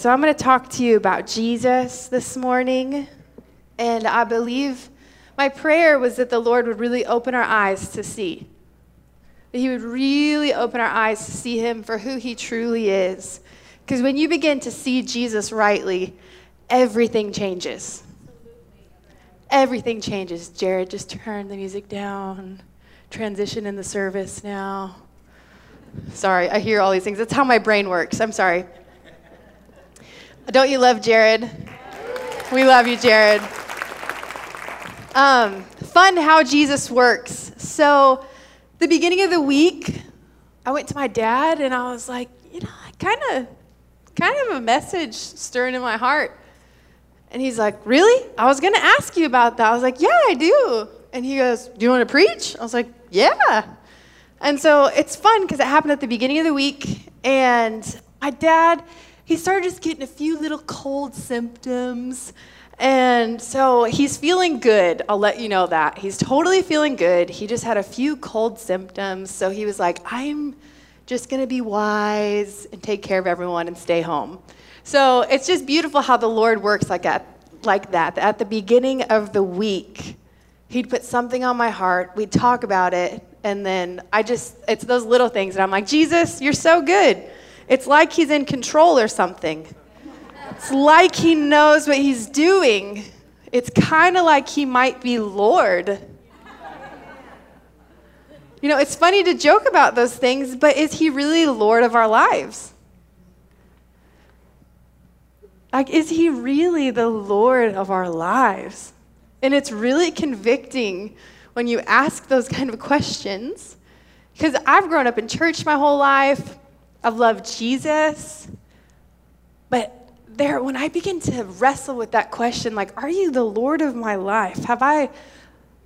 So I'm going to talk to you about Jesus this morning. And I believe my prayer was that the Lord would really open our eyes to see. That He would really open our eyes to see Him for who He truly is. Because when you begin to see Jesus rightly, everything changes. Everything changes. Jared, just turn the music down. Transition in the service now. Sorry, I hear all these things. That's how my brain works. I'm sorry. Don't you love Jared? We love you, Jared. Um, fun how Jesus works. So, the beginning of the week, I went to my dad and I was like, you know, I kind of, kind of a message stirring in my heart. And he's like, really? I was going to ask you about that. I was like, yeah, I do. And he goes, do you want to preach? I was like, yeah. And so it's fun because it happened at the beginning of the week. And my dad, he started just getting a few little cold symptoms. And so he's feeling good. I'll let you know that. He's totally feeling good. He just had a few cold symptoms. So he was like, I'm just going to be wise and take care of everyone and stay home. So it's just beautiful how the Lord works like that. Like that. At the beginning of the week, he'd put something on my heart. We'd talk about it. And then I just, it's those little things. And I'm like, Jesus, you're so good. It's like he's in control or something. It's like he knows what he's doing. It's kind of like he might be Lord. You know, it's funny to joke about those things, but is he really Lord of our lives? Like, is he really the Lord of our lives? And it's really convicting when you ask those kind of questions. Because I've grown up in church my whole life, I've loved Jesus, but there, when I begin to wrestle with that question, like, are you the Lord of my life? Have I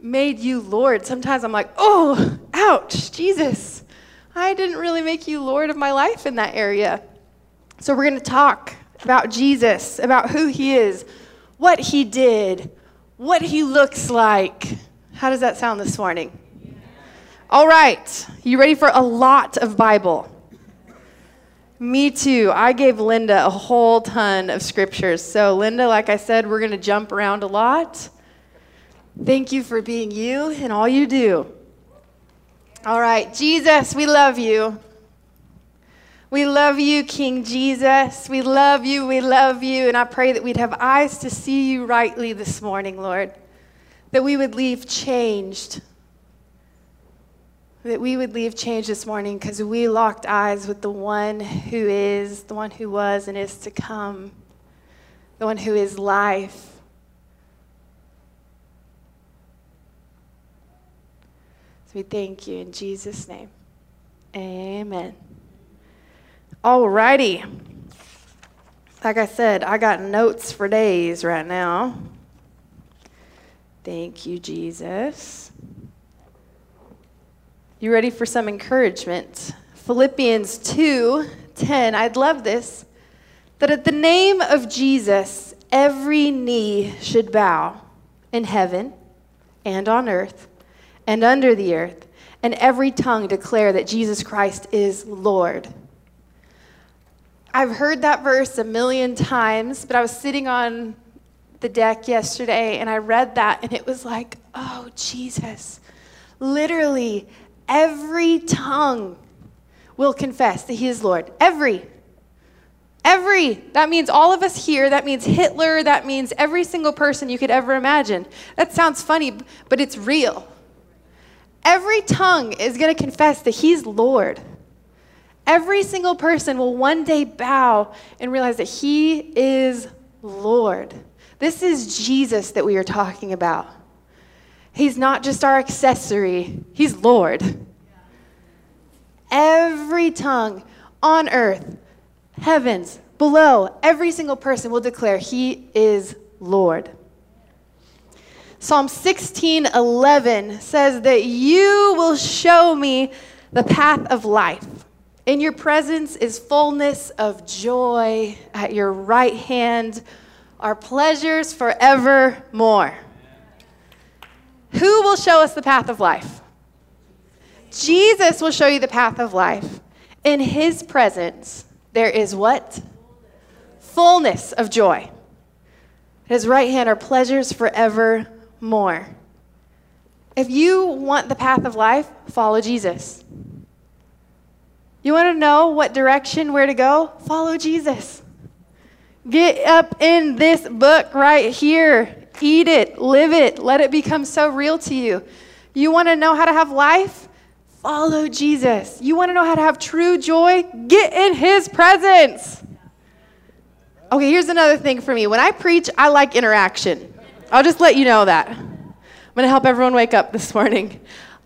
made you Lord? Sometimes I'm like, oh, ouch, Jesus. I didn't really make you Lord of my life in that area. So we're going to talk about Jesus, about who he is, what he did, what he looks like. How does that sound this morning? All right. You ready for a lot of Bible? Me too. I gave Linda a whole ton of scriptures. So, Linda, like I said, we're going to jump around a lot. Thank you for being you and all you do. All right, Jesus, we love you. We love you, King Jesus. We love you. We love you. And I pray that we'd have eyes to see you rightly this morning, Lord. That we would leave changed that we would leave change this morning because we locked eyes with the one who is, the one who was and is to come, the one who is life. So we thank you in Jesus' name. Amen. All righty. Like I said, I got notes for days right now. Thank you, Jesus. You ready for some encouragement? Philippians 2 10. I'd love this. That at the name of Jesus, every knee should bow in heaven and on earth and under the earth, and every tongue declare that Jesus Christ is Lord. I've heard that verse a million times, but I was sitting on the deck yesterday and I read that, and it was like, oh, Jesus. Literally, every tongue will confess that he is Lord. Every. Every. That means all of us here. That means Hitler. That means every single person you could ever imagine. That sounds funny, but it's real. Every tongue is going to confess that he's Lord. Every single person will one day bow and realize that he is Lord. This is Jesus that we are talking about. He's not just our accessory, He's Lord. Every tongue on earth, heavens, below, every single person will declare He is Lord. Psalm 16 11 says that you will show me the path of life. In your presence is fullness of joy. At your right hand are pleasures forevermore. Who will show us the path of life? Jesus will show you the path of life. In his presence, there is what? fullness of joy. At his right hand are pleasures forevermore. If you want the path of life, follow Jesus. You want to know what direction, where to go? Follow Jesus. Get up in this book right here. Eat it, live it, let it become so real to you. You want to know how to have life? Follow Jesus. You want to know how to have true joy? Get in his presence. Okay, here's another thing for me. When I preach, I like interaction. I'll just let you know that. I'm going to help everyone wake up this morning.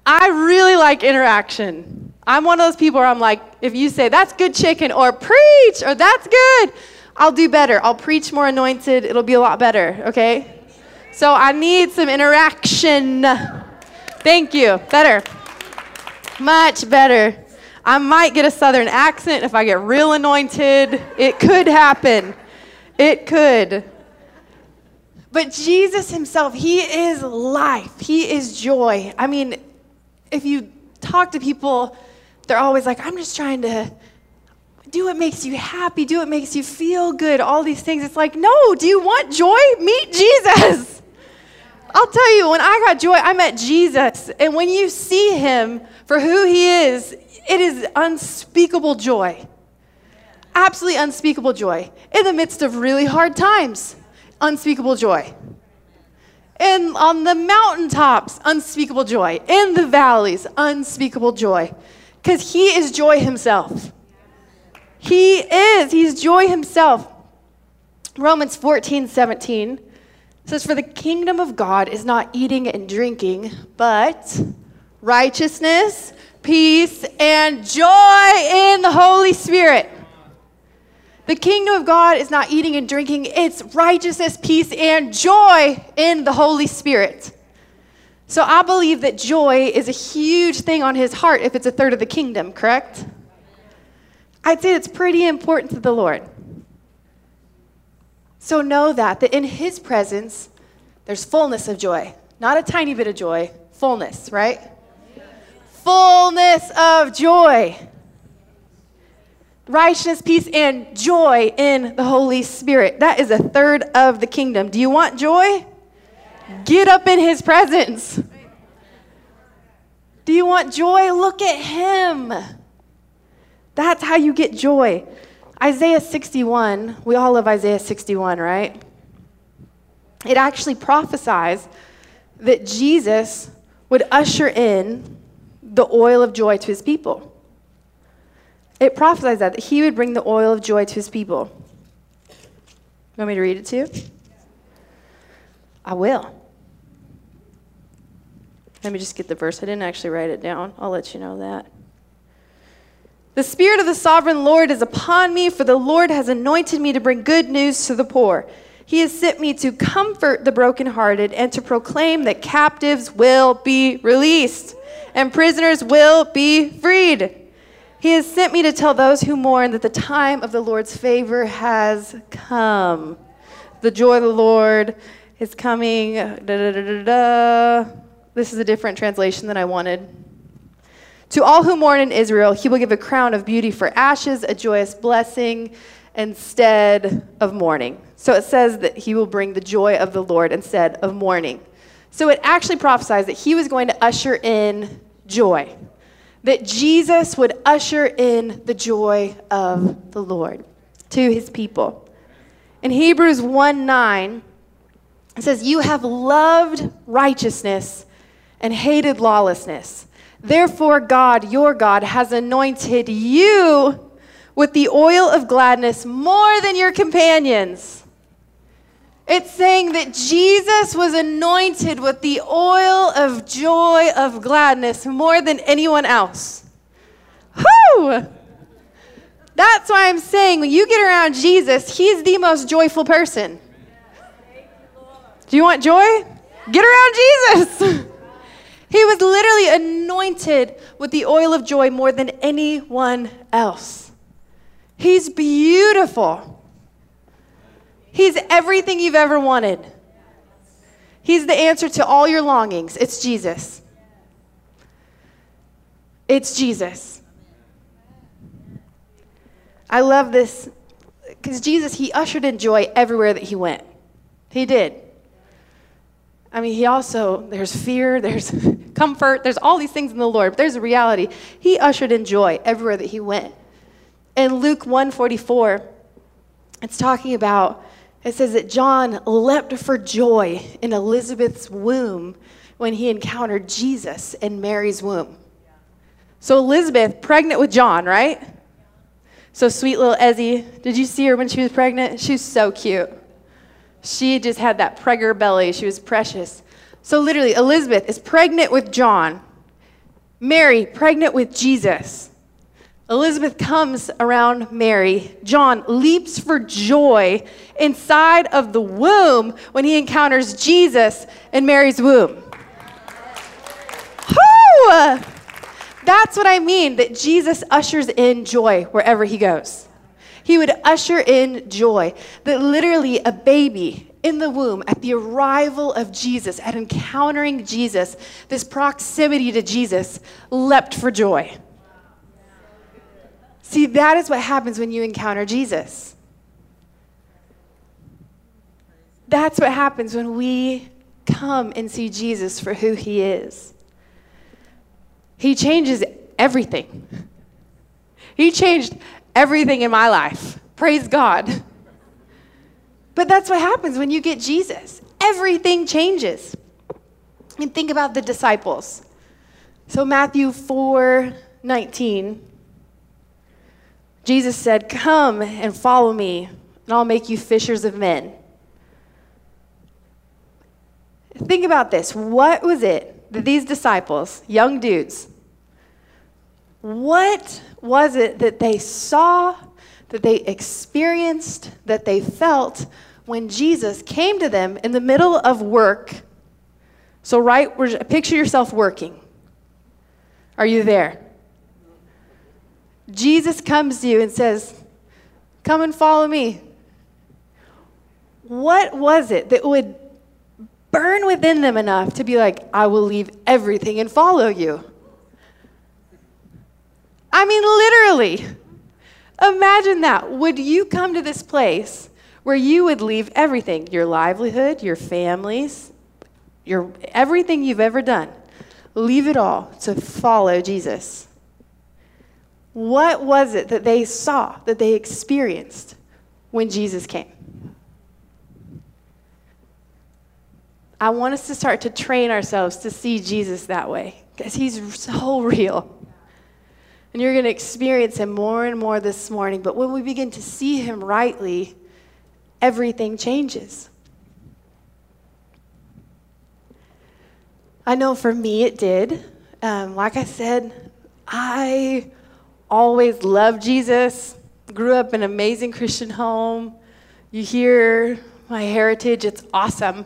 I really like interaction. I'm one of those people where I'm like, if you say, that's good chicken, or preach, or that's good, I'll do better. I'll preach more anointed. It'll be a lot better, okay? So I need some interaction. Thank you. Better. Much better. I might get a southern accent if I get real anointed. It could happen. It could. But Jesus himself, he is life. He is joy. I mean, if you talk to people, they're always like, I'm just trying to do what makes you happy, do what makes you feel good, all these things. It's like, no, do you want joy? Meet Jesus. I'll tell you, when I got joy, I met Jesus. And when you see him for who he is, it is unspeakable joy. Absolutely unspeakable joy. In the midst of really hard times, unspeakable joy. And on the mountaintops, unspeakable joy. In the valleys, unspeakable joy. Because he is joy himself. He is. He's joy himself. Romans 14, 17 says, For the kingdom of God is not eating and drinking, but righteousness, peace, and joy in the Holy Spirit. The kingdom of God is not eating and drinking, it's righteousness, peace, and joy in the Holy Spirit. So I believe that joy is a huge thing on his heart if it's a third of the kingdom, correct? I'd say it's pretty important to the Lord. So know that, that in his presence, there's fullness of joy. Not a tiny bit of joy, fullness, right? Fullness of joy. Righteousness, peace, and joy in the Holy Spirit. That is a third of the kingdom. Do you want joy? Get up in his presence. Do you want joy? Look at him. That's how you get joy. Isaiah 61, we all love Isaiah 61, right? It actually prophesies that Jesus would usher in the oil of joy to his people. It prophesies that, that he would bring the oil of joy to his people. You want me to read it to you? I will. Let me just get the verse. I didn't actually write it down. I'll let you know that. The Spirit of the sovereign Lord is upon me, for the Lord has anointed me to bring good news to the poor. He has sent me to comfort the brokenhearted and to proclaim that captives will be released and prisoners will be freed. He has sent me to tell those who mourn that the time of the Lord's favor has come. The joy of the Lord is coming. Da, da, da, this is a different translation than I wanted. To all who mourn in Israel, he will give a crown of beauty for ashes, a joyous blessing instead of mourning. So it says that he will bring the joy of the Lord instead of mourning. So it actually prophesies that he was going to usher in joy, that Jesus would usher in the joy of the Lord to his people. In Hebrews 1 9, it says, You have loved righteousness and hated lawlessness. Therefore, God, your God, has anointed you with the oil of gladness more than your companions. It's saying that Jesus was anointed with the oil of joy, of gladness, more than anyone else. Whoo! That's why I'm saying when you get around Jesus, he's the most joyful person. Do you want joy? Get around Jesus. He was literally anointed with the oil of joy more than anyone else. He's beautiful. He's everything you've ever wanted. He's the answer to all your longings. It's Jesus. It's Jesus. I love this because Jesus, he ushered in joy everywhere that he went. He did. I mean, he also, there's fear, there's comfort, there's all these things in the Lord, but there's a reality. He ushered in joy everywhere that he went. In Luke 144, it's talking about, it says that John leapt for joy in Elizabeth's womb when he encountered Jesus in Mary's womb. So Elizabeth, pregnant with John, right? So sweet little Ezzy, did you see her when she was pregnant? She was so cute. She just had that pregger belly. She was precious. So literally, Elizabeth is pregnant with John. Mary, pregnant with Jesus. Elizabeth comes around Mary. John leaps for joy inside of the womb when he encounters Jesus in Mary's womb. Whoo! That's what I mean, that Jesus ushers in joy wherever he goes. He would usher in joy, that literally a baby in the womb, at the arrival of Jesus, at encountering Jesus, this proximity to Jesus, leapt for joy. See, that is what happens when you encounter Jesus. That's what happens when we come and see Jesus for who he is. He changes everything. He changed everything in my life. Praise God. But that's what happens when you get Jesus. Everything changes. And think about the disciples. So Matthew 4 19, Jesus said, Come and follow me, and I'll make you fishers of men. Think about this. What was it that these disciples, young dudes, what was it that they saw, that they experienced, that they felt when Jesus came to them in the middle of work? So, right, picture yourself working. Are you there? Jesus comes to you and says, Come and follow me. What was it that would burn within them enough to be like, I will leave everything and follow you? I mean, literally. Imagine that. Would you come to this place where you would leave everything your livelihood, your families, your, everything you've ever done leave it all to follow Jesus? What was it that they saw, that they experienced when Jesus came? I want us to start to train ourselves to see Jesus that way because he's so real. And you're going to experience him more and more this morning. But when we begin to see him rightly, everything changes. I know for me it did. Um, like I said, I always loved Jesus, grew up in an amazing Christian home. You hear my heritage, it's awesome.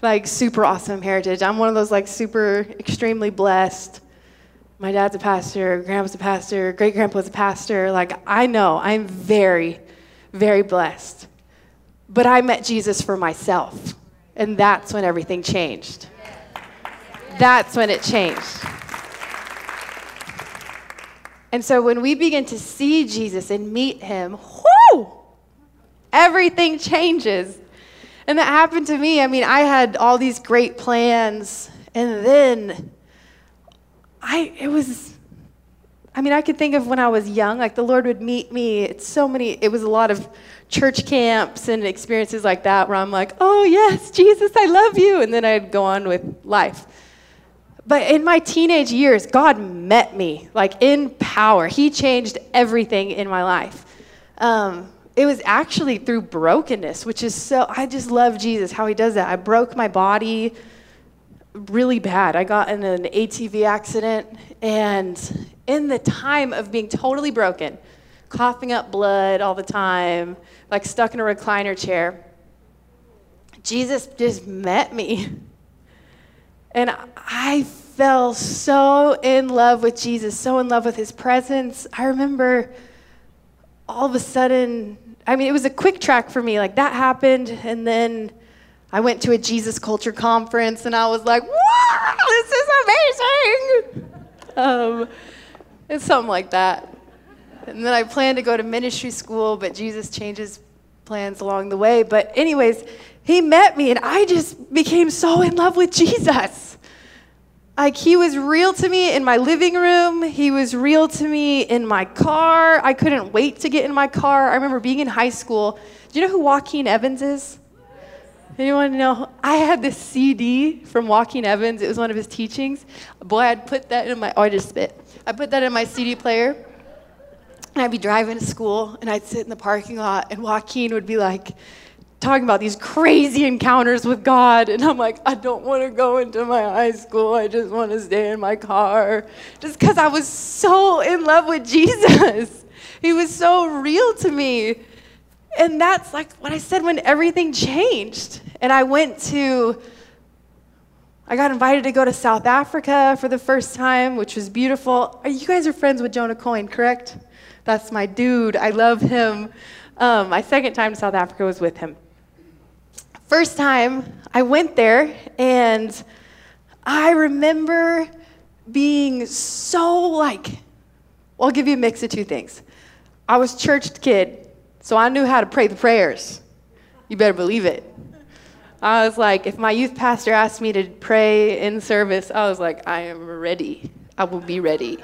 Like, super awesome heritage. I'm one of those, like, super extremely blessed my dad's a pastor, grandpa's a pastor, great grandpa's a pastor. Like, I know I'm very, very blessed. But I met Jesus for myself, and that's when everything changed. That's when it changed. And so when we begin to see Jesus and meet him, whoo, everything changes. And that happened to me. I mean, I had all these great plans, and then I, it was, I mean, I could think of when I was young, like the Lord would meet me. It's so many, it was a lot of church camps and experiences like that where I'm like, oh, yes, Jesus, I love you. And then I'd go on with life. But in my teenage years, God met me, like in power. He changed everything in my life. Um, it was actually through brokenness, which is so, I just love Jesus, how he does that. I broke my body really bad. I got in an ATV accident, and in the time of being totally broken, coughing up blood all the time, like stuck in a recliner chair, Jesus just met me. And I fell so in love with Jesus, so in love with his presence. I remember all of a sudden, I mean, it was a quick track for me. Like that happened, and then I went to a Jesus culture conference and I was like, wow, this is amazing. Um, it's something like that. And then I planned to go to ministry school, but Jesus changes plans along the way. But, anyways, he met me, and I just became so in love with Jesus. Like, he was real to me in my living room. He was real to me in my car. I couldn't wait to get in my car. I remember being in high school. Do you know who Joaquin Evans is? Anyone know? I had this CD from Joaquin Evans. It was one of his teachings. Boy, I'd put that in my, oh, I just spit. I put that in my CD player. And I'd be driving to school and I'd sit in the parking lot and Joaquin would be like, talking about these crazy encounters with God. And I'm like, I don't want to go into my high school. I just want to stay in my car. Just because I was so in love with Jesus. He was so real to me. And that's like what I said when everything changed. And I went to, I got invited to go to South Africa for the first time, which was beautiful. You guys are friends with Jonah Coyne, correct? That's my dude. I love him. Um, my second time to South Africa was with him. First time I went there, and I remember being so like, well, I'll give you a mix of two things. I was churched kid, so I knew how to pray the prayers. You better believe it. I was like, if my youth pastor asked me to pray in service, I was like, I am ready. I will be ready.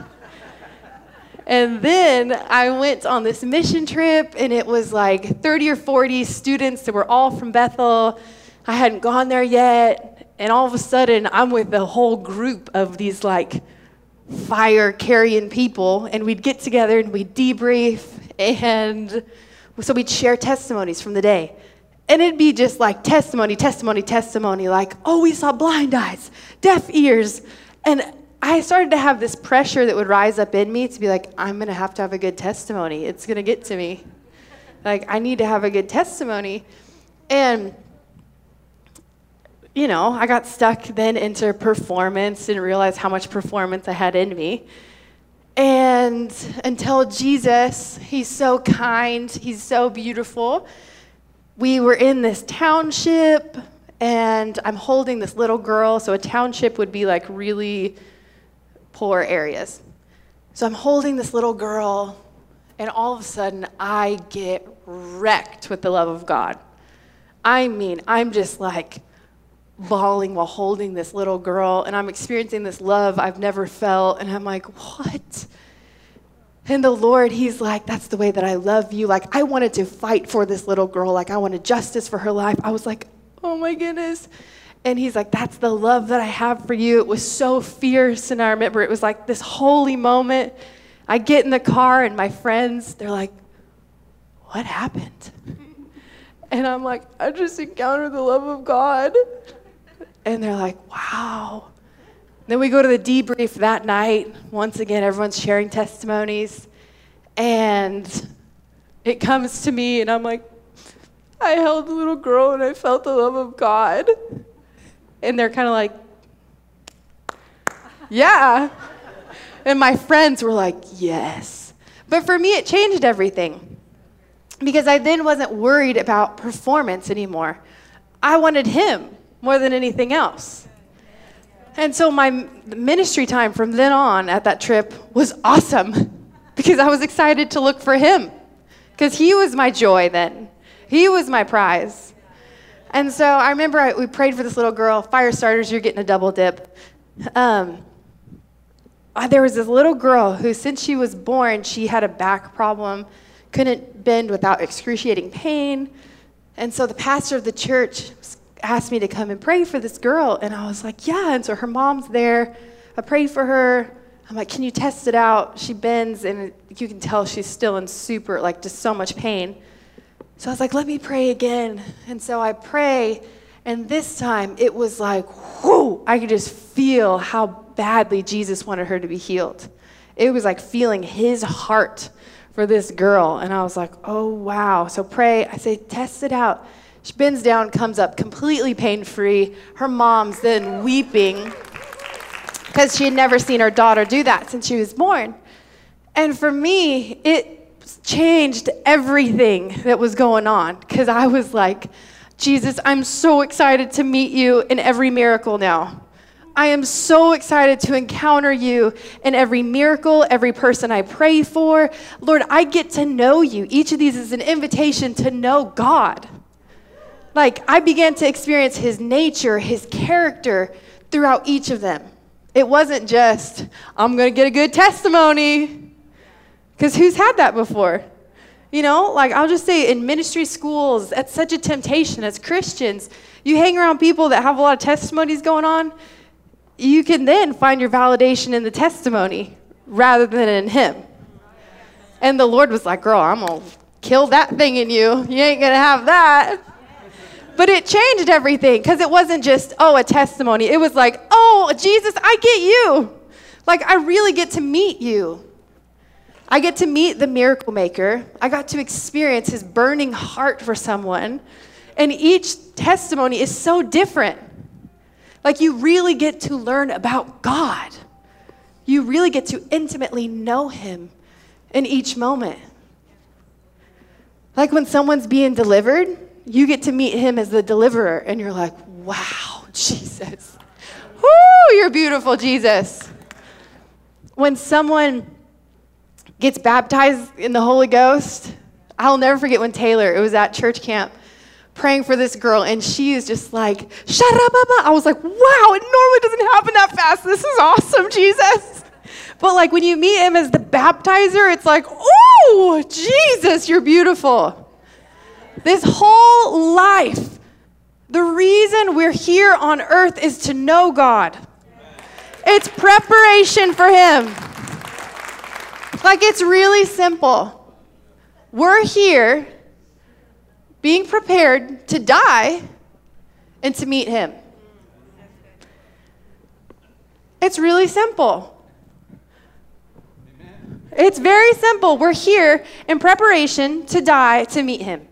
And then I went on this mission trip, and it was like 30 or 40 students that were all from Bethel. I hadn't gone there yet. And all of a sudden, I'm with a whole group of these like fire carrying people, and we'd get together and we'd debrief, and so we'd share testimonies from the day. And it'd be just like testimony, testimony, testimony, like, oh, we saw blind eyes, deaf ears. And I started to have this pressure that would rise up in me to be like, I'm going to have to have a good testimony. It's going to get to me. Like, I need to have a good testimony. And, you know, I got stuck then into performance, didn't realize how much performance I had in me. And until Jesus, he's so kind, he's so beautiful. We were in this township, and I'm holding this little girl. So, a township would be like really poor areas. So I'm holding this little girl, and all of a sudden, I get wrecked with the love of God. I mean, I'm just like bawling while holding this little girl, and I'm experiencing this love I've never felt, and I'm like, what? And the Lord, He's like, that's the way that I love you. Like, I wanted to fight for this little girl. Like, I wanted justice for her life. I was like, oh my goodness. And he's like, That's the love that I have for you. It was so fierce. And I remember it was like this holy moment. I get in the car, and my friends, they're like, What happened? And I'm like, I just encountered the love of God. And they're like, Wow. Then we go to the debrief that night. Once again, everyone's sharing testimonies. And it comes to me, and I'm like, I held the little girl and I felt the love of God and they're kind of like, yeah. And my friends were like, yes. But for me, it changed everything because I then wasn't worried about performance anymore. I wanted him more than anything else. And so my ministry time from then on at that trip was awesome because I was excited to look for him because he was my joy then. He was my prize. And so I remember I, we prayed for this little girl, fire starters, you're getting a double dip. Um, uh, there was this little girl who, since she was born, she had a back problem, couldn't bend without excruciating pain. And so the pastor of the church asked me to come and pray for this girl. And I was like, yeah. And so her mom's there. I prayed for her. I'm like, can you test it out? She bends, and you can tell she's still in super, like, just so much pain. So I was like, let me pray again. And so I pray, and this time it was like, whoo, I could just feel how badly Jesus wanted her to be healed. It was like feeling his heart for this girl. And I was like, oh, wow. So pray. I say, test it out. She bends down, comes up completely pain free. Her mom's then weeping because she had never seen her daughter do that since she was born. And for me, it changed everything that was going on because I was like, Jesus, I'm so excited to meet you in every miracle now. I am so excited to encounter you in every miracle, every person I pray for. Lord, I get to know you. Each of these is an invitation to know God. Like, I began to experience his nature, his character throughout each of them. It wasn't just, I'm going to get a good testimony. Because who's had that before? You know, like I'll just say in ministry schools, that's such a temptation as Christians. You hang around people that have a lot of testimonies going on, you can then find your validation in the testimony rather than in Him. And the Lord was like, Girl, I'm going to kill that thing in you. You ain't going to have that. But it changed everything because it wasn't just, oh, a testimony. It was like, oh, Jesus, I get you. Like, I really get to meet you. I get to meet the miracle maker. I got to experience his burning heart for someone. And each testimony is so different. Like you really get to learn about God. You really get to intimately know him in each moment. Like when someone's being delivered, you get to meet him as the deliverer, and you're like, wow, Jesus. Whoo, you're beautiful, Jesus. When someone gets baptized in the Holy Ghost. I'll never forget when Taylor, it was at church camp, praying for this girl, and she is just like, shut up. I was like, wow, it normally doesn't happen that fast. This is awesome, Jesus. But like when you meet him as the baptizer, it's like, oh, Jesus, you're beautiful. This whole life, the reason we're here on earth is to know God. It's preparation for Him. Like it's really simple. We're here being prepared to die and to meet Him. It's really simple. It's very simple. We're here in preparation to die to meet Him.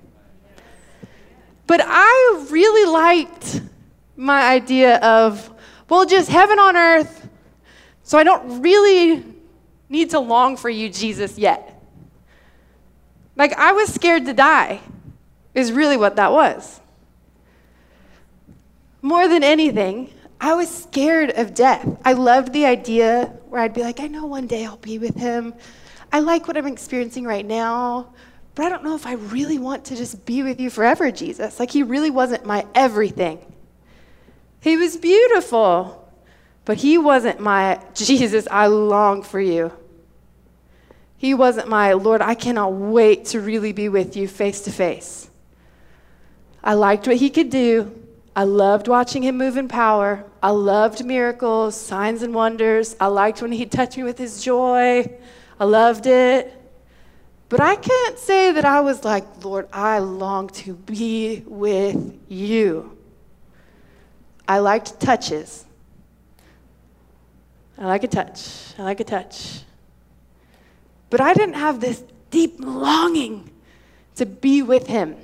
But I really liked my idea of, well, just heaven on earth. So I don't really need to long for you, Jesus, yet. Like, I was scared to die, is really what that was. More than anything, I was scared of death. I loved the idea where I'd be like, I know one day I'll be with him. I like what I'm experiencing right now, but I don't know if I really want to just be with you forever, Jesus. Like, he really wasn't my everything. He was beautiful, but he wasn't my Jesus, I long for you. He wasn't my, Lord, I cannot wait to really be with you face to face. I liked what he could do. I loved watching him move in power. I loved miracles, signs, and wonders. I liked when he'd touch me with his joy. I loved it. But I can't say that I was like, Lord, I long to be with you. I liked touches. I like a touch. I like a touch. But I didn't have this deep longing to be with him.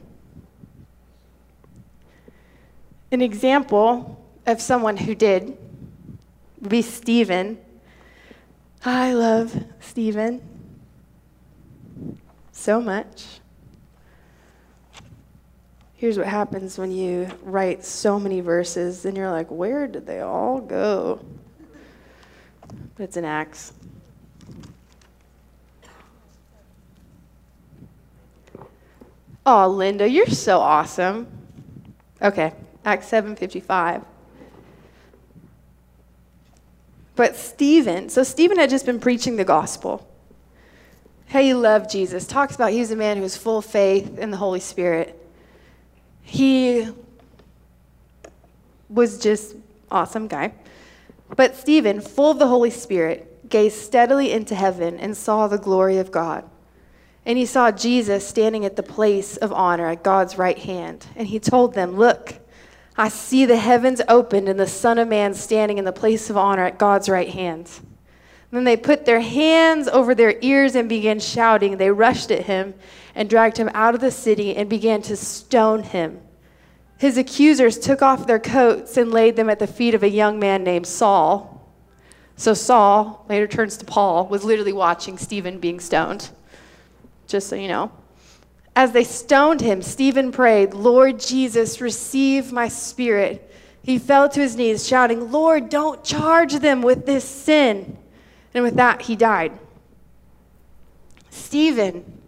An example of someone who did would be Stephen. I love Stephen so much. Here's what happens when you write so many verses and you're like, where did they all go? But it's an Acts. Oh, Linda, you're so awesome. Okay, Acts 7:55. But Stephen, so Stephen had just been preaching the gospel. How he loved Jesus. Talks about he was a man who was full of faith in the Holy Spirit. He was just awesome guy. But Stephen, full of the Holy Spirit, gazed steadily into heaven and saw the glory of God and he saw Jesus standing at the place of honor at God's right hand. And he told them, Look, I see the heavens opened and the Son of Man standing in the place of honor at God's right hand. Then they put their hands over their ears and began shouting. They rushed at him and dragged him out of the city and began to stone him. His accusers took off their coats and laid them at the feet of a young man named Saul. So Saul, later turns to Paul, was literally watching Stephen being stoned just so you know. As they stoned him, Stephen prayed, Lord Jesus, receive my spirit. he fell to his knees, shouting, Lord, don't charge them with this sin. And with that, he died. Stephen,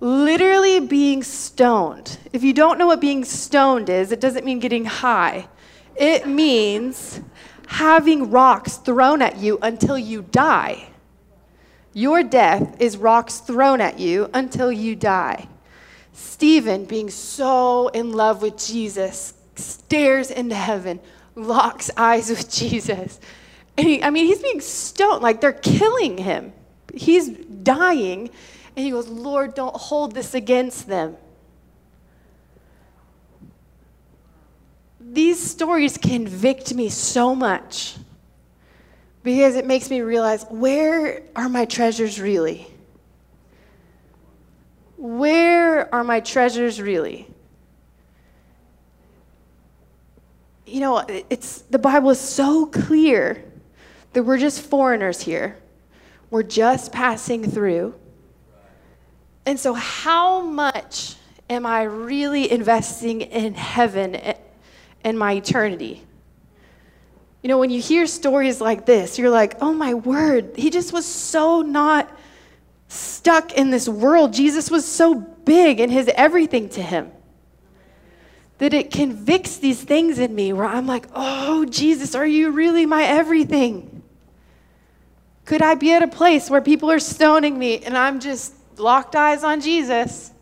literally being stoned. If you don't know what being stoned is, it doesn't mean getting high, it means having rocks thrown at you until you die. Your death is rocks thrown at you until you die. Stephen, being so in love with Jesus, stares into heaven, locks eyes with Jesus. He, I mean, he's being stoned, like they're killing him. He's dying. And he goes, Lord, don't hold this against them. These stories convict me so much because it makes me realize where are my treasures really? Where are my treasures really? You know, it's the Bible is so clear that we're just foreigners here. We're just passing through. And so how much am I really investing in heaven and my eternity? You know, when you hear stories like this, you're like, oh my word, he just was so not stuck in this world. Jesus was so big and his everything to him that it convicts these things in me where I'm like, oh, Jesus, are you really my everything? Could I be at a place where people are stoning me and I'm just locked eyes on Jesus?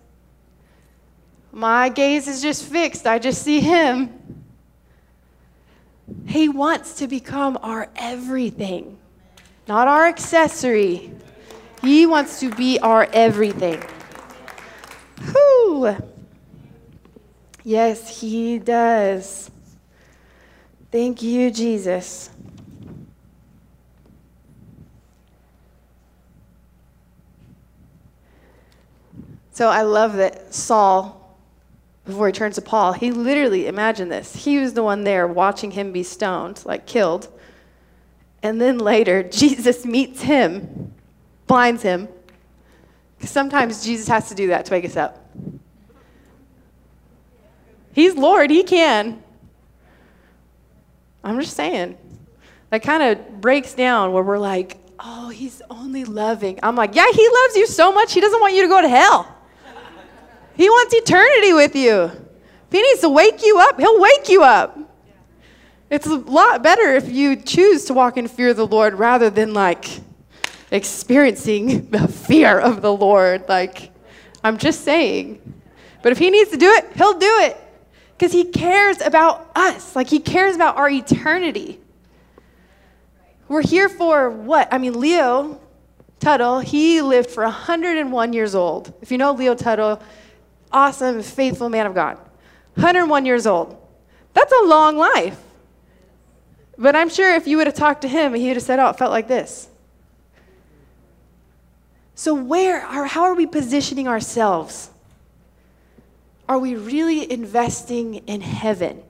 My gaze is just fixed, I just see him. He wants to become our everything, not our accessory. He wants to be our everything. Whew. Yes, He does. Thank you, Jesus. So I love that Saul before he turns to Paul, he literally, imagine this. He was the one there watching him be stoned, like killed. And then later, Jesus meets him, blinds him. Sometimes Jesus has to do that to wake us up. He's Lord, he can. I'm just saying. That kind of breaks down where we're like, oh, he's only loving. I'm like, yeah, he loves you so much, he doesn't want you to go to hell. He wants eternity with you. If he needs to wake you up, he'll wake you up. It's a lot better if you choose to walk in fear of the Lord rather than like experiencing the fear of the Lord. Like, I'm just saying. But if he needs to do it, he'll do it because he cares about us. Like, he cares about our eternity. We're here for what? I mean, Leo Tuttle, he lived for 101 years old. If you know Leo Tuttle, awesome, faithful man of God. 101 years old. That's a long life. But I'm sure if you would have talked to him, he would have said, Oh, it felt like this. So, where are, how are we positioning ourselves? Are we really investing in heaven?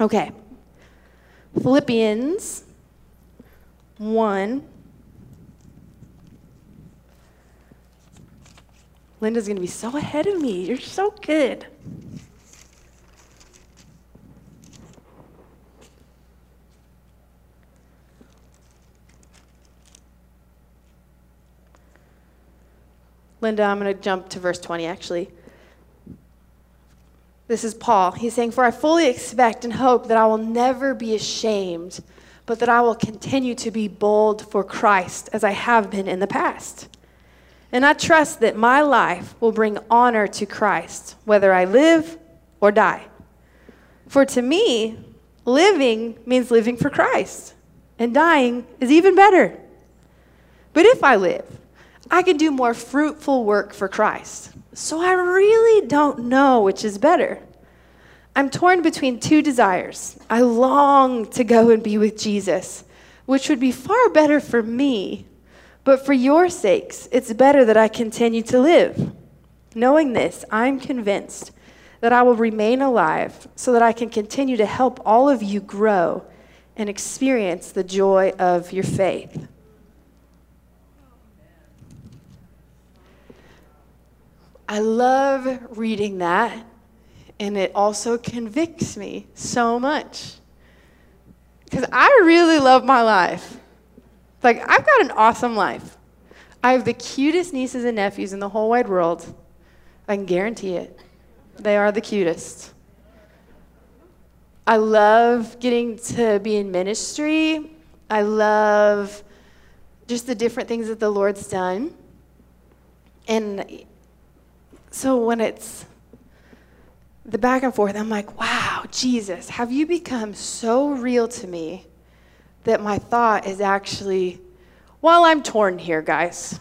Okay. Philippians 1 Linda's going to be so ahead of me. You're so good. Linda, I'm going to jump to verse 20 actually. This is Paul. He's saying, For I fully expect and hope that I will never be ashamed, but that I will continue to be bold for Christ as I have been in the past. And I trust that my life will bring honor to Christ, whether I live or die. For to me, living means living for Christ, and dying is even better. But if I live, I can do more fruitful work for Christ. So I really don't know which is better. I'm torn between two desires. I long to go and be with Jesus, which would be far better for me but for your sakes, it's better that I continue to live. Knowing this, I'm convinced that I will remain alive so that I can continue to help all of you grow and experience the joy of your faith. I love reading that and it also convicts me so much. Because I really love my life. Like, I've got an awesome life. I have the cutest nieces and nephews in the whole wide world. I can guarantee it. They are the cutest. I love getting to be in ministry. I love just the different things that the Lord's done. And so when it's the back and forth, I'm like, wow, Jesus, have you become so real to me that my thought is actually, well, I'm torn here, guys.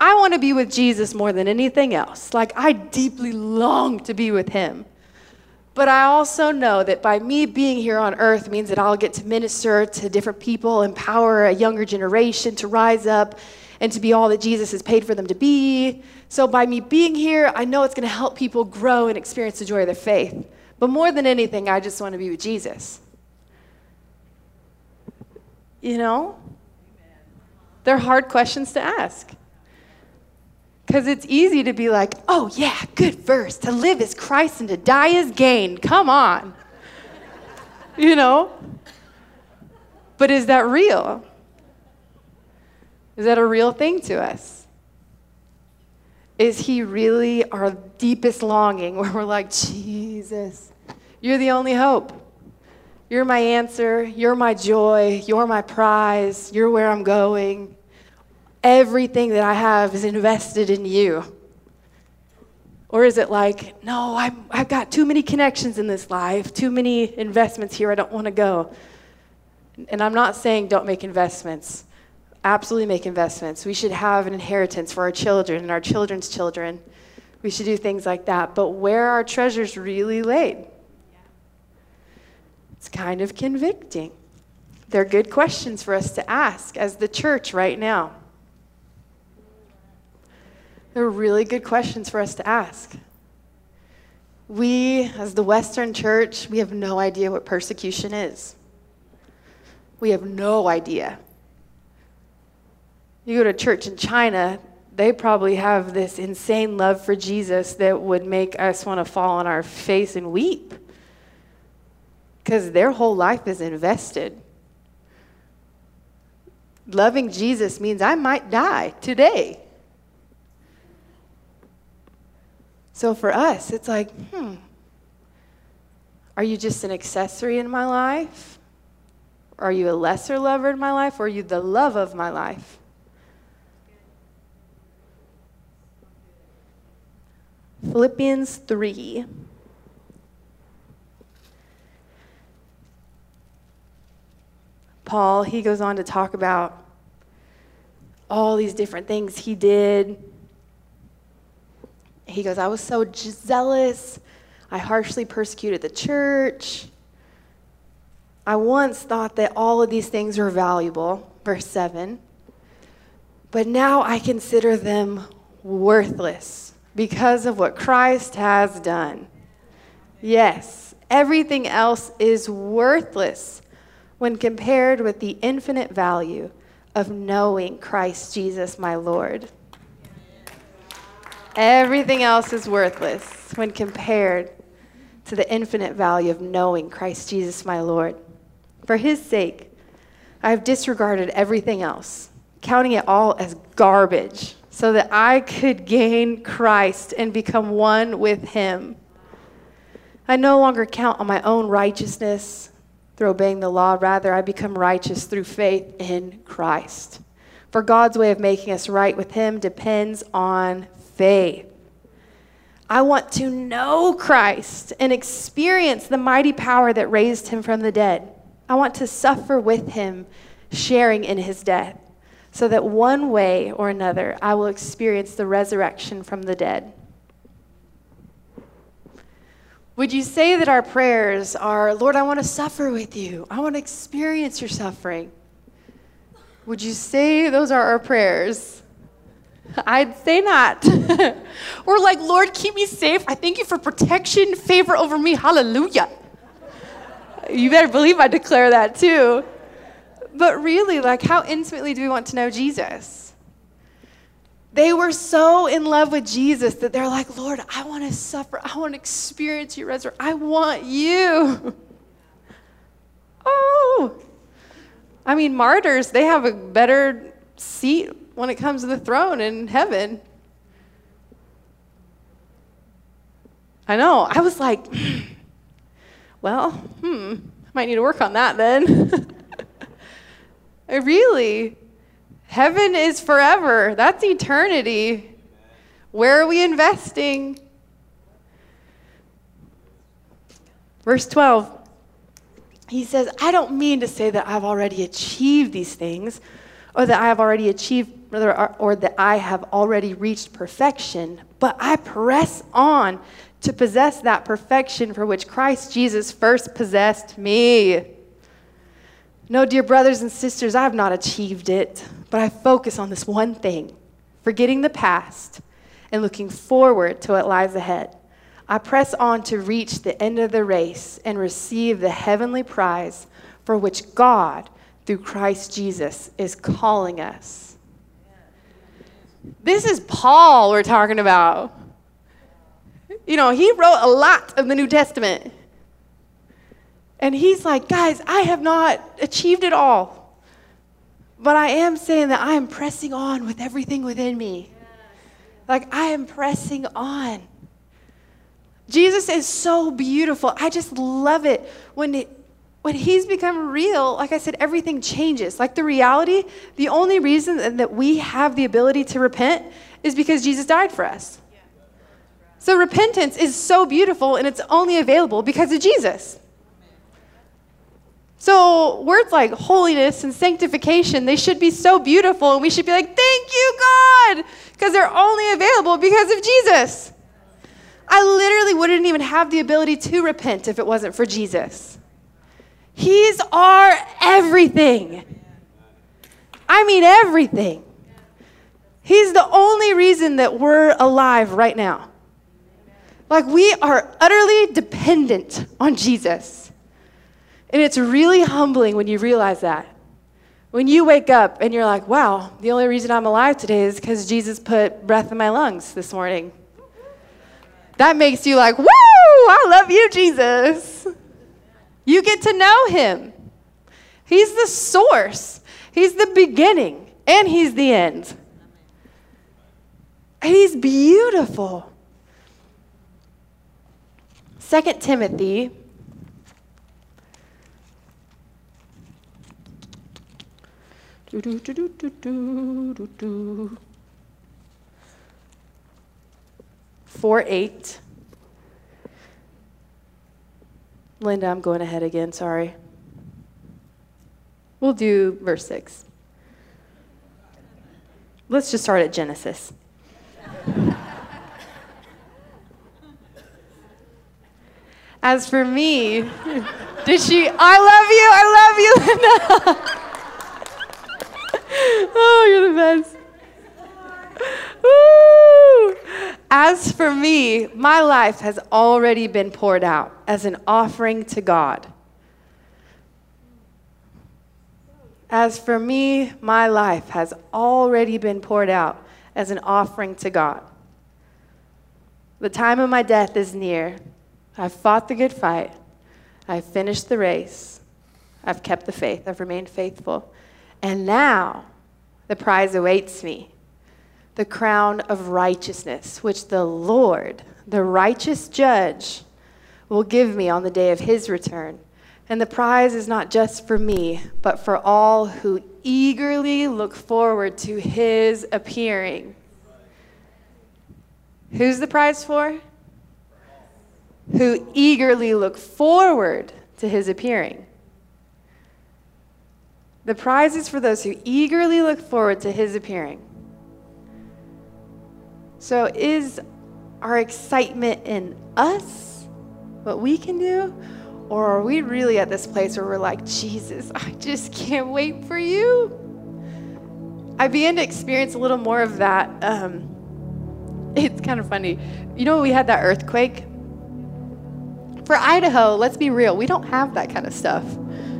I want to be with Jesus more than anything else. Like, I deeply long to be with him. But I also know that by me being here on earth means that I'll get to minister to different people, empower a younger generation to rise up and to be all that Jesus has paid for them to be. So by me being here, I know it's going to help people grow and experience the joy of their faith. But more than anything, I just want to be with Jesus. You know? They're hard questions to ask. Because it's easy to be like, oh, yeah, good verse. To live is Christ and to die is gain. Come on. you know? But is that real? Is that a real thing to us? Is He really our deepest longing where we're like, Jesus, you're the only hope? You're my answer. You're my joy. You're my prize. You're where I'm going. Everything that I have is invested in you. Or is it like, no, i have got too many connections in this life, too many investments here, I don't want to go? And I'm not saying don't make investments. Absolutely make investments. We should have an inheritance for our children and our children's children. We should do things like that. But where are treasures really laid? It's kind of convicting. They're good questions for us to ask as the church right now. They're really good questions for us to ask. We, as the Western church, we have no idea what persecution is. We have no idea. You go to church in China, they probably have this insane love for Jesus that would make us want to fall on our face and weep because their whole life is invested. Loving Jesus means I might die today. So for us, it's like, hmm, are you just an accessory in my life? Are you a lesser lover in my life? Or are you the love of my life? Philippians 3. Paul, he goes on to talk about all these different things he did. He goes, I was so zealous. I harshly persecuted the church. I once thought that all of these things were valuable, verse 7. But now I consider them worthless because of what Christ has done. Yes, everything else is worthless when compared with the infinite value of knowing Christ Jesus, my Lord. Everything else is worthless when compared to the infinite value of knowing Christ Jesus, my Lord. For his sake, I have disregarded everything else, counting it all as garbage, so that I could gain Christ and become one with him. I no longer count on my own righteousness through obeying the law. Rather, I become righteous through faith in Christ. For God's way of making us right with Him depends on faith. I want to know Christ and experience the mighty power that raised Him from the dead. I want to suffer with Him, sharing in His death, so that one way or another I will experience the resurrection from the dead. Would you say that our prayers are, Lord, I want to suffer with you. I want to experience your suffering? Would you say those are our prayers? I'd say not. We're like, Lord, keep me safe. I thank you for protection, favor over me. Hallelujah. You better believe I declare that too. But really, like, how intimately do we want to know Jesus? They were so in love with Jesus that they're like, Lord, I want to suffer. I want to experience your resurrection. I want you. Oh. I mean, martyrs, they have a better seat when it comes to the throne in heaven. I know. I was like, well, hmm, I might need to work on that then. I really. Heaven is forever. That's eternity. Where are we investing? Verse 12. He says, I don't mean to say that I've already achieved these things or that I have already achieved or, that I have already reached perfection, but I press on to possess that perfection for which Christ Jesus first possessed me. No, dear brothers and sisters, I have not achieved it, but I focus on this one thing forgetting the past and looking forward to what lies ahead. I press on to reach the end of the race and receive the heavenly prize for which God, through Christ Jesus, is calling us. This is Paul we're talking about. You know, he wrote a lot of the New Testament. And he's like, guys, I have not achieved it all. But I am saying that I am pressing on with everything within me. Like, I am pressing on. Jesus is so beautiful. I just love it when it, when he's become real, like I said, everything changes. Like the reality, the only reason that we have the ability to repent is because Jesus died for us. So repentance is so beautiful and it's only available because of Jesus. So words like holiness and sanctification, they should be so beautiful and we should be like, "Thank you, God," because they're only available because of Jesus. I literally wouldn't even have the ability to repent if it wasn't for Jesus. He's our everything. I mean everything. He's the only reason that we're alive right now. Like we are utterly dependent on Jesus. And it's really humbling when you realize that. When you wake up and you're like, wow, the only reason I'm alive today is because Jesus put breath in my lungs this morning. That makes you like, woo, I love you, Jesus. You get to know him. He's the source, he's the beginning, and he's the end. He's beautiful. 2 Timothy Four eight. Linda, I'm going ahead again, sorry. We'll do verse 6. Let's just start at Genesis. As for me, did she? I love you. I love you, Linda. oh, you're the best. Woo! As for me, my life has already been poured out as an offering to God. As for me, my life has already been poured out as an offering to God. The time of my death is near. I've fought the good fight. I've finished the race. I've kept the faith. I've remained faithful. And now the prize awaits me the crown of righteousness, which the Lord, the righteous judge, will give me on the day of his return. And the prize is not just for me, but for all who eagerly look forward to his appearing. Who's the prize for? who eagerly look forward to his appearing. The prize is for those who eagerly look forward to his appearing. So, is our excitement in us, what we can do? Or are we really at this place where we're like, Jesus, I just can't wait for you? I began to experience a little more of that. Um, it's kind of funny. You know, we had that earthquake for Idaho, let's be real, we don't have that kind of stuff.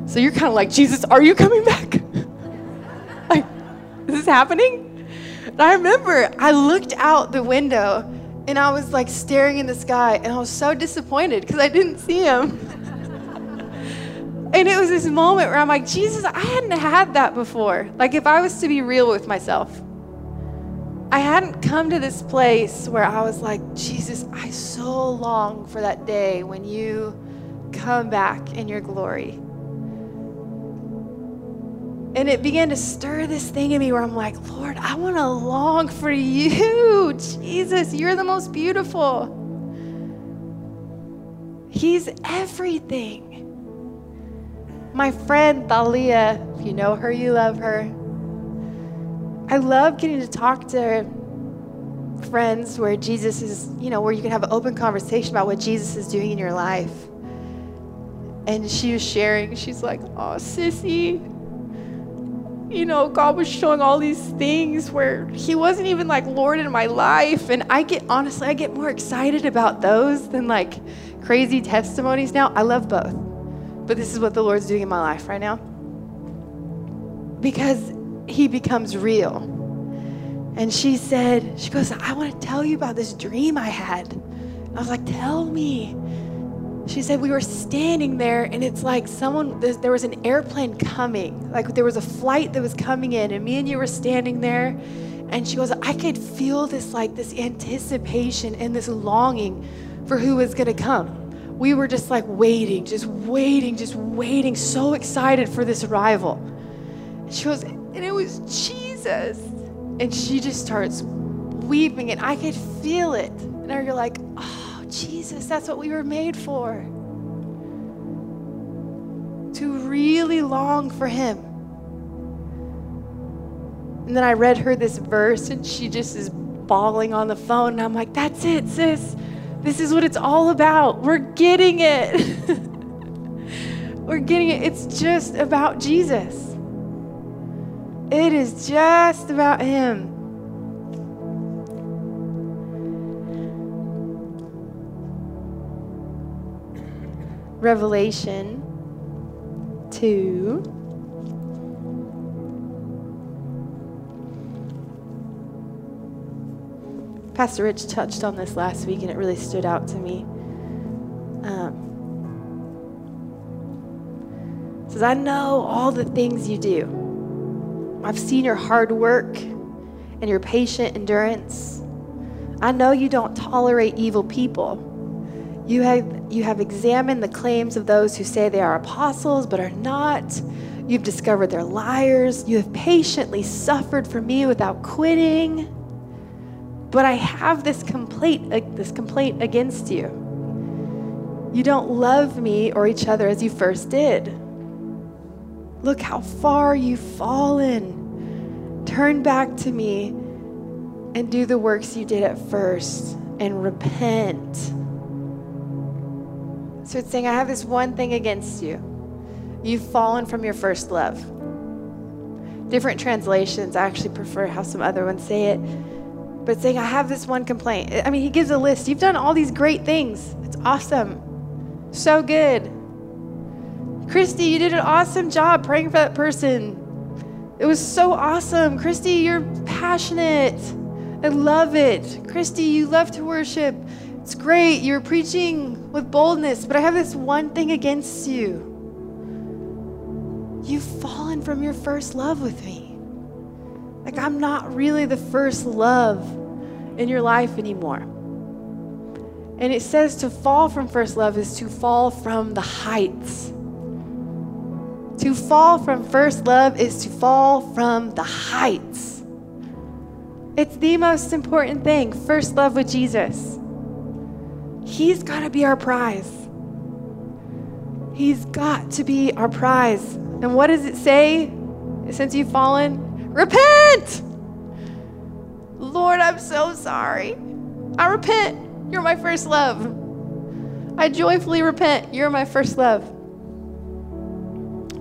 So you're kind of like, Jesus, are you coming back? like, is this happening? And I remember I looked out the window and I was like staring in the sky and I was so disappointed because I didn't see him. and it was this moment where I'm like, Jesus, I hadn't had that before. Like, if I was to be real with myself, I hadn't come to this place where I was like, Jesus, I so long for that day when you come back in your glory. And it began to stir this thing in me where I'm like, Lord, I want to long for you. Jesus, you're the most beautiful. He's everything. My friend Thalia, if you know her, you love her. I love getting to talk to friends where Jesus is, you know, where you can have an open conversation about what Jesus is doing in your life. And she was sharing, she's like, oh, sissy, you know, God was showing all these things where He wasn't even like Lord in my life. And I get, honestly, I get more excited about those than like crazy testimonies now. I love both. But this is what the Lord's doing in my life right now. Because He becomes real. And she said, She goes, I want to tell you about this dream I had. I was like, Tell me. She said, We were standing there, and it's like someone, there was an airplane coming. Like there was a flight that was coming in, and me and you were standing there. And she goes, I could feel this, like this anticipation and this longing for who was going to come. We were just like waiting, just waiting, just waiting, so excited for this arrival. She goes, and it was Jesus. And she just starts weeping, and I could feel it. And you're like, oh, Jesus, that's what we were made for. To really long for Him. And then I read her this verse, and she just is bawling on the phone. And I'm like, that's it, sis. This is what it's all about. We're getting it. We're getting it. It's just about Jesus. It is just about Him. Revelation 2. Pastor Rich touched on this last week and it really stood out to me. Um, says, I know all the things you do. I've seen your hard work and your patient endurance. I know you don't tolerate evil people. You have, you have examined the claims of those who say they are apostles but are not. You've discovered they're liars. You have patiently suffered for me without quitting. But I have this complaint, uh, this complaint against you. You don't love me or each other as you first did. Look how far you've fallen. Turn back to me and do the works you did at first and repent. So it's saying, I have this one thing against you. You've fallen from your first love. Different translations, I actually prefer how some other ones say it. But saying, I have this one complaint. I mean, he gives a list. You've done all these great things. It's awesome. So good. Christy, you did an awesome job praying for that person. It was so awesome. Christy, you're passionate. I love it. Christy, you love to worship. It's great. You're preaching with boldness, but I have this one thing against you. You've fallen from your first love with me. Like, I'm not really the first love in your life anymore. And it says to fall from first love is to fall from the heights. To fall from first love is to fall from the heights. It's the most important thing first love with Jesus. He's got to be our prize. He's got to be our prize. And what does it say since you've fallen? Repent! Lord, I'm so sorry. I repent. You're my first love. I joyfully repent. You're my first love.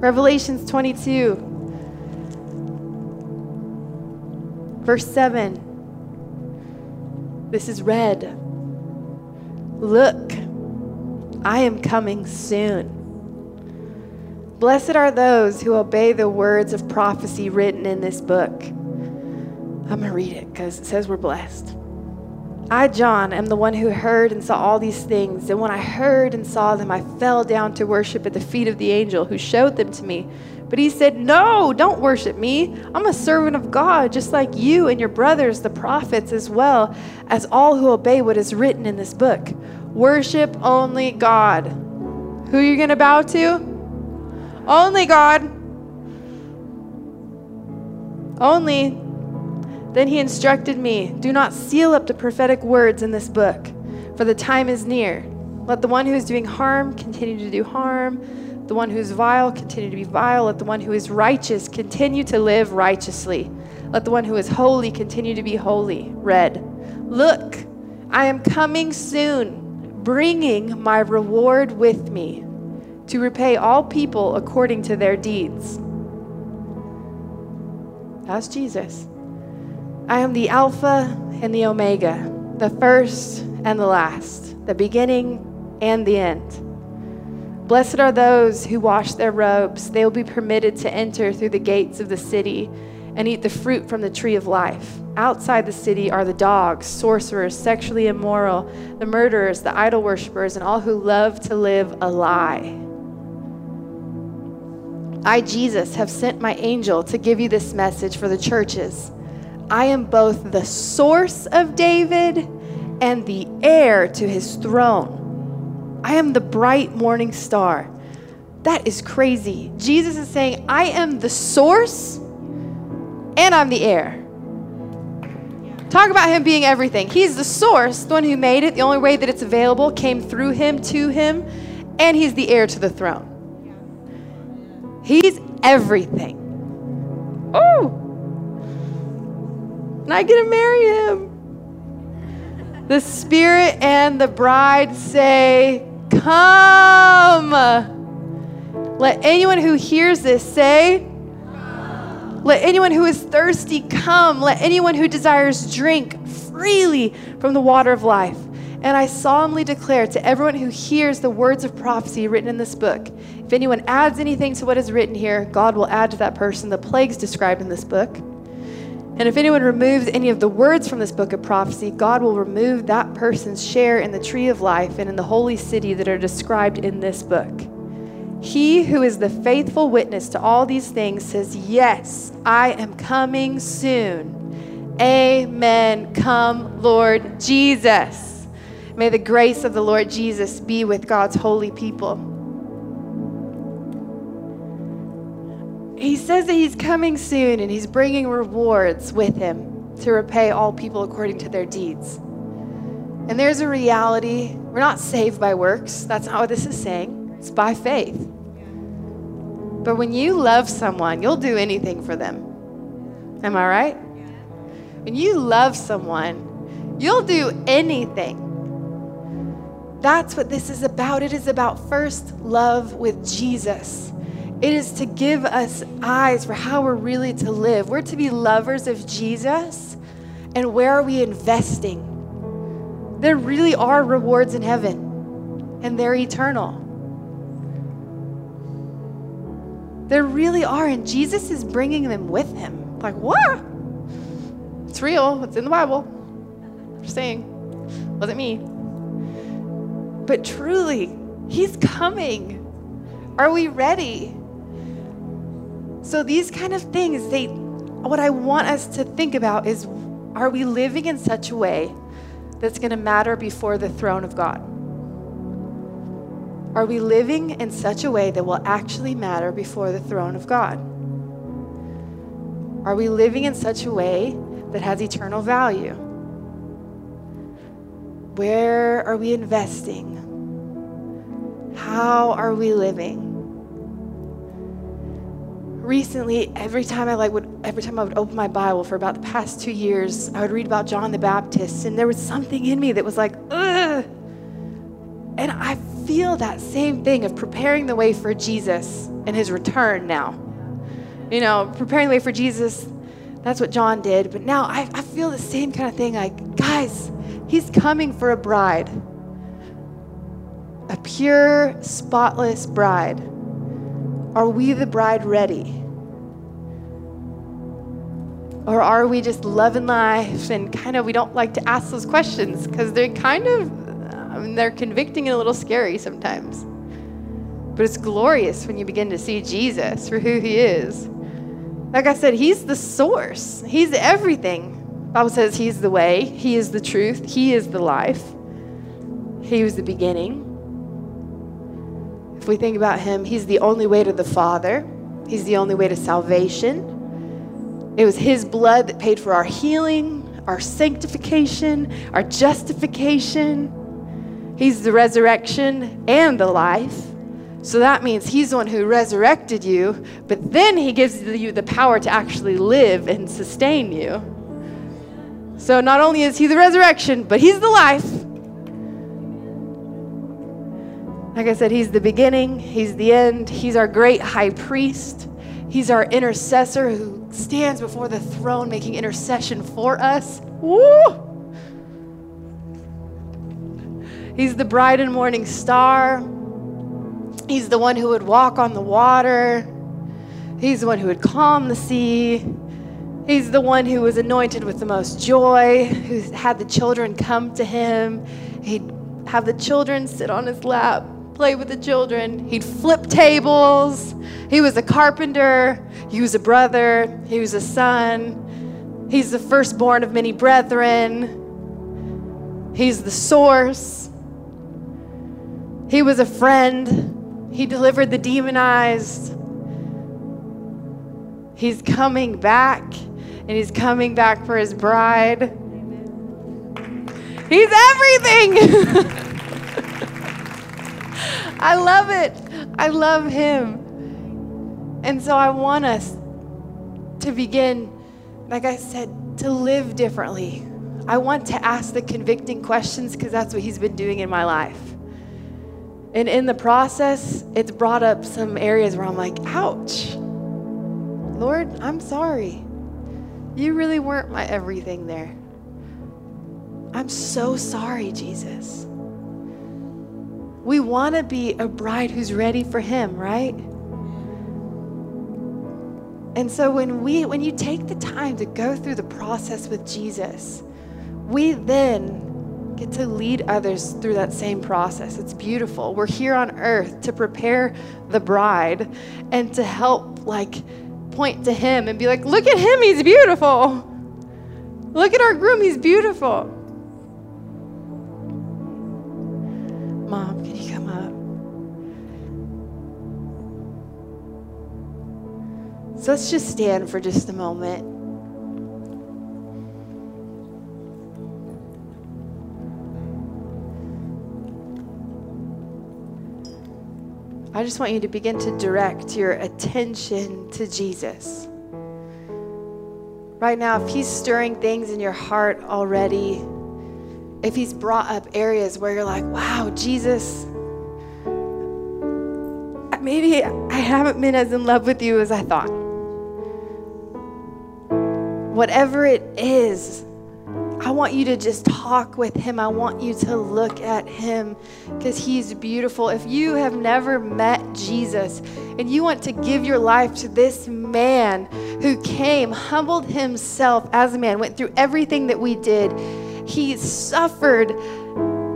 Revelations 22, verse 7. This is red. Look, I am coming soon. Blessed are those who obey the words of prophecy written in this book. I'm going to read it because it says we're blessed. I, John, am the one who heard and saw all these things. And when I heard and saw them, I fell down to worship at the feet of the angel who showed them to me. But he said, No, don't worship me. I'm a servant of God, just like you and your brothers, the prophets, as well as all who obey what is written in this book. Worship only God. Who are you going to bow to? Only God. Only. Then he instructed me Do not seal up the prophetic words in this book, for the time is near. Let the one who is doing harm continue to do harm. The one who is vile continue to be vile. Let the one who is righteous continue to live righteously. Let the one who is holy continue to be holy. Red. Look, I am coming soon, bringing my reward with me to repay all people according to their deeds. That's Jesus. I am the Alpha and the Omega, the first and the last, the beginning and the end. Blessed are those who wash their robes. They will be permitted to enter through the gates of the city and eat the fruit from the tree of life. Outside the city are the dogs, sorcerers, sexually immoral, the murderers, the idol worshippers, and all who love to live a lie. I, Jesus, have sent my angel to give you this message for the churches. I am both the source of David and the heir to his throne. I am the bright morning star. That is crazy. Jesus is saying, I am the source and I'm the heir. Talk about him being everything. He's the source, the one who made it. The only way that it's available came through him to him, and he's the heir to the throne. He's everything. Oh, and I get to marry him. The Spirit and the bride say, Come. Let anyone who hears this say, Let anyone who is thirsty come. Let anyone who desires drink freely from the water of life. And I solemnly declare to everyone who hears the words of prophecy written in this book if anyone adds anything to what is written here, God will add to that person the plagues described in this book. And if anyone removes any of the words from this book of prophecy, God will remove that person's share in the tree of life and in the holy city that are described in this book. He who is the faithful witness to all these things says, Yes, I am coming soon. Amen. Come, Lord Jesus. May the grace of the Lord Jesus be with God's holy people. He says that he's coming soon and he's bringing rewards with him to repay all people according to their deeds. And there's a reality. We're not saved by works. That's not what this is saying. It's by faith. But when you love someone, you'll do anything for them. Am I right? When you love someone, you'll do anything. That's what this is about. It is about first love with Jesus. It is to give us eyes for how we're really to live. We're to be lovers of Jesus. And where are we investing? There really are rewards in heaven, and they're eternal. There really are, and Jesus is bringing them with him. Like, what? It's real, it's in the Bible. Just saying. Wasn't me. But truly, he's coming. Are we ready? So these kind of things, they what I want us to think about is are we living in such a way that's going to matter before the throne of God? Are we living in such a way that will actually matter before the throne of God? Are we living in such a way that has eternal value? Where are we investing? How are we living? Recently every time i like would every time i would open my bible for about the past two years i would read about john the baptist and there was something in me that was like ugh. And i feel that same thing of preparing the way for jesus and his return now. You know preparing the way for jesus that's what john did. But now i, I feel the same kind of thing like guys he's coming for a bride. A pure spotless bride are we the bride ready? Or are we just loving life and kind of we don't like to ask those questions because they're kind of, I mean, they're convicting and a little scary sometimes. But it's glorious when you begin to see Jesus for who he is. Like I said, he's the source, he's everything. Bible says he's the way, he is the truth, he is the life. He was the beginning. We think about him, he's the only way to the Father. He's the only way to salvation. It was his blood that paid for our healing, our sanctification, our justification. He's the resurrection and the life. So that means he's the one who resurrected you, but then he gives you the power to actually live and sustain you. So not only is he the resurrection, but he's the life. Like I said, he's the beginning, he's the end, he's our great high priest, he's our intercessor who stands before the throne making intercession for us. Woo! He's the bright and morning star. He's the one who would walk on the water. He's the one who would calm the sea. He's the one who was anointed with the most joy, who had the children come to him. He'd have the children sit on his lap, play with the children. He'd flip tables. He was a carpenter. He was a brother. He was a son. He's the firstborn of many brethren. He's the source. He was a friend. He delivered the demonized. He's coming back, and he's coming back for his bride. He's everything. I love it. I love him. And so I want us to begin, like I said, to live differently. I want to ask the convicting questions because that's what he's been doing in my life. And in the process, it's brought up some areas where I'm like, ouch. Lord, I'm sorry. You really weren't my everything there. I'm so sorry, Jesus. We want to be a bride who's ready for him, right? And so when we when you take the time to go through the process with Jesus, we then get to lead others through that same process. It's beautiful. We're here on earth to prepare the bride and to help, like, point to him and be like, look at him, he's beautiful. Look at our groom, he's beautiful. Mom, can you come up? So let's just stand for just a moment. I just want you to begin to direct your attention to Jesus. Right now, if He's stirring things in your heart already, if He's brought up areas where you're like, wow, Jesus, maybe I haven't been as in love with you as I thought. Whatever it is, I want you to just talk with him. I want you to look at him because he's beautiful. If you have never met Jesus and you want to give your life to this man who came, humbled himself as a man, went through everything that we did, he suffered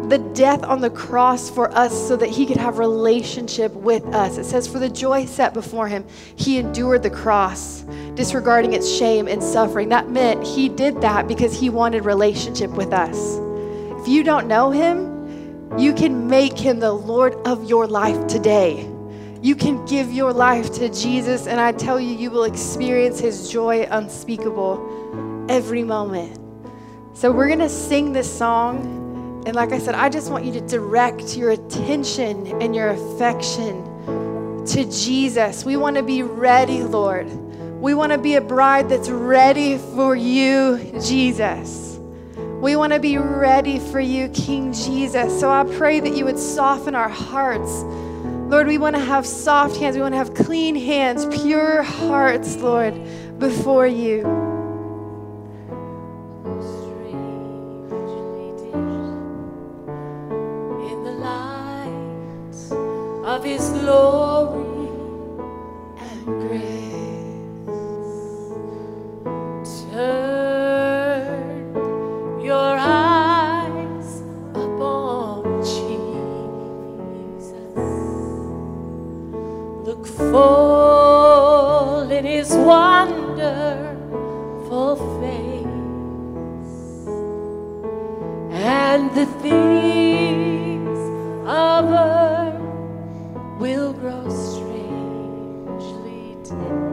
the death on the cross for us so that he could have relationship with us. It says, For the joy set before him, he endured the cross, disregarding its shame and suffering. That meant he did that because he wanted relationship with us. If you don't know him, you can make him the Lord of your life today. You can give your life to Jesus, and I tell you, you will experience his joy unspeakable every moment. So, we're going to sing this song. And like I said, I just want you to direct your attention and your affection to Jesus. We want to be ready, Lord. We want to be a bride that's ready for you, Jesus. We want to be ready for you, King Jesus. So I pray that you would soften our hearts. Lord, we want to have soft hands. We want to have clean hands, pure hearts, Lord, before you. glory and grace. Turn your eyes upon Jesus. Look full in his wonderful face and the things of us will grow strangely dim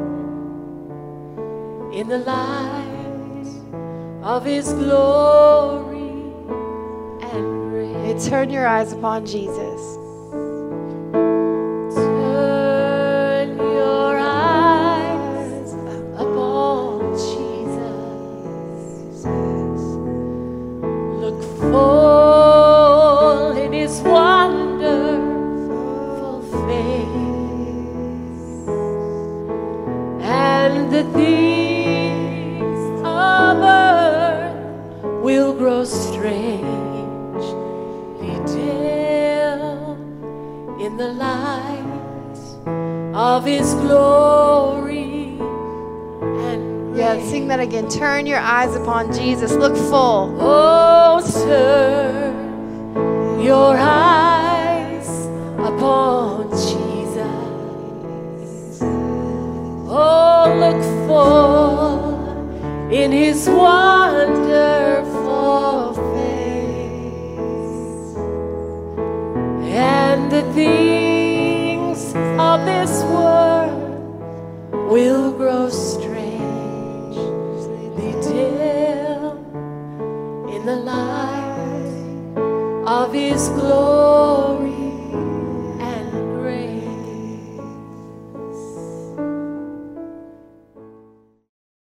in the light of his glory and grace. Turn your eyes upon Jesus. His glory and Yeah, sing that again. Turn your eyes upon Jesus. Look full. Oh, turn your eyes upon Jesus. Oh, look full in his wonderful face. And the things this world will grow strangely dim in the light of his glory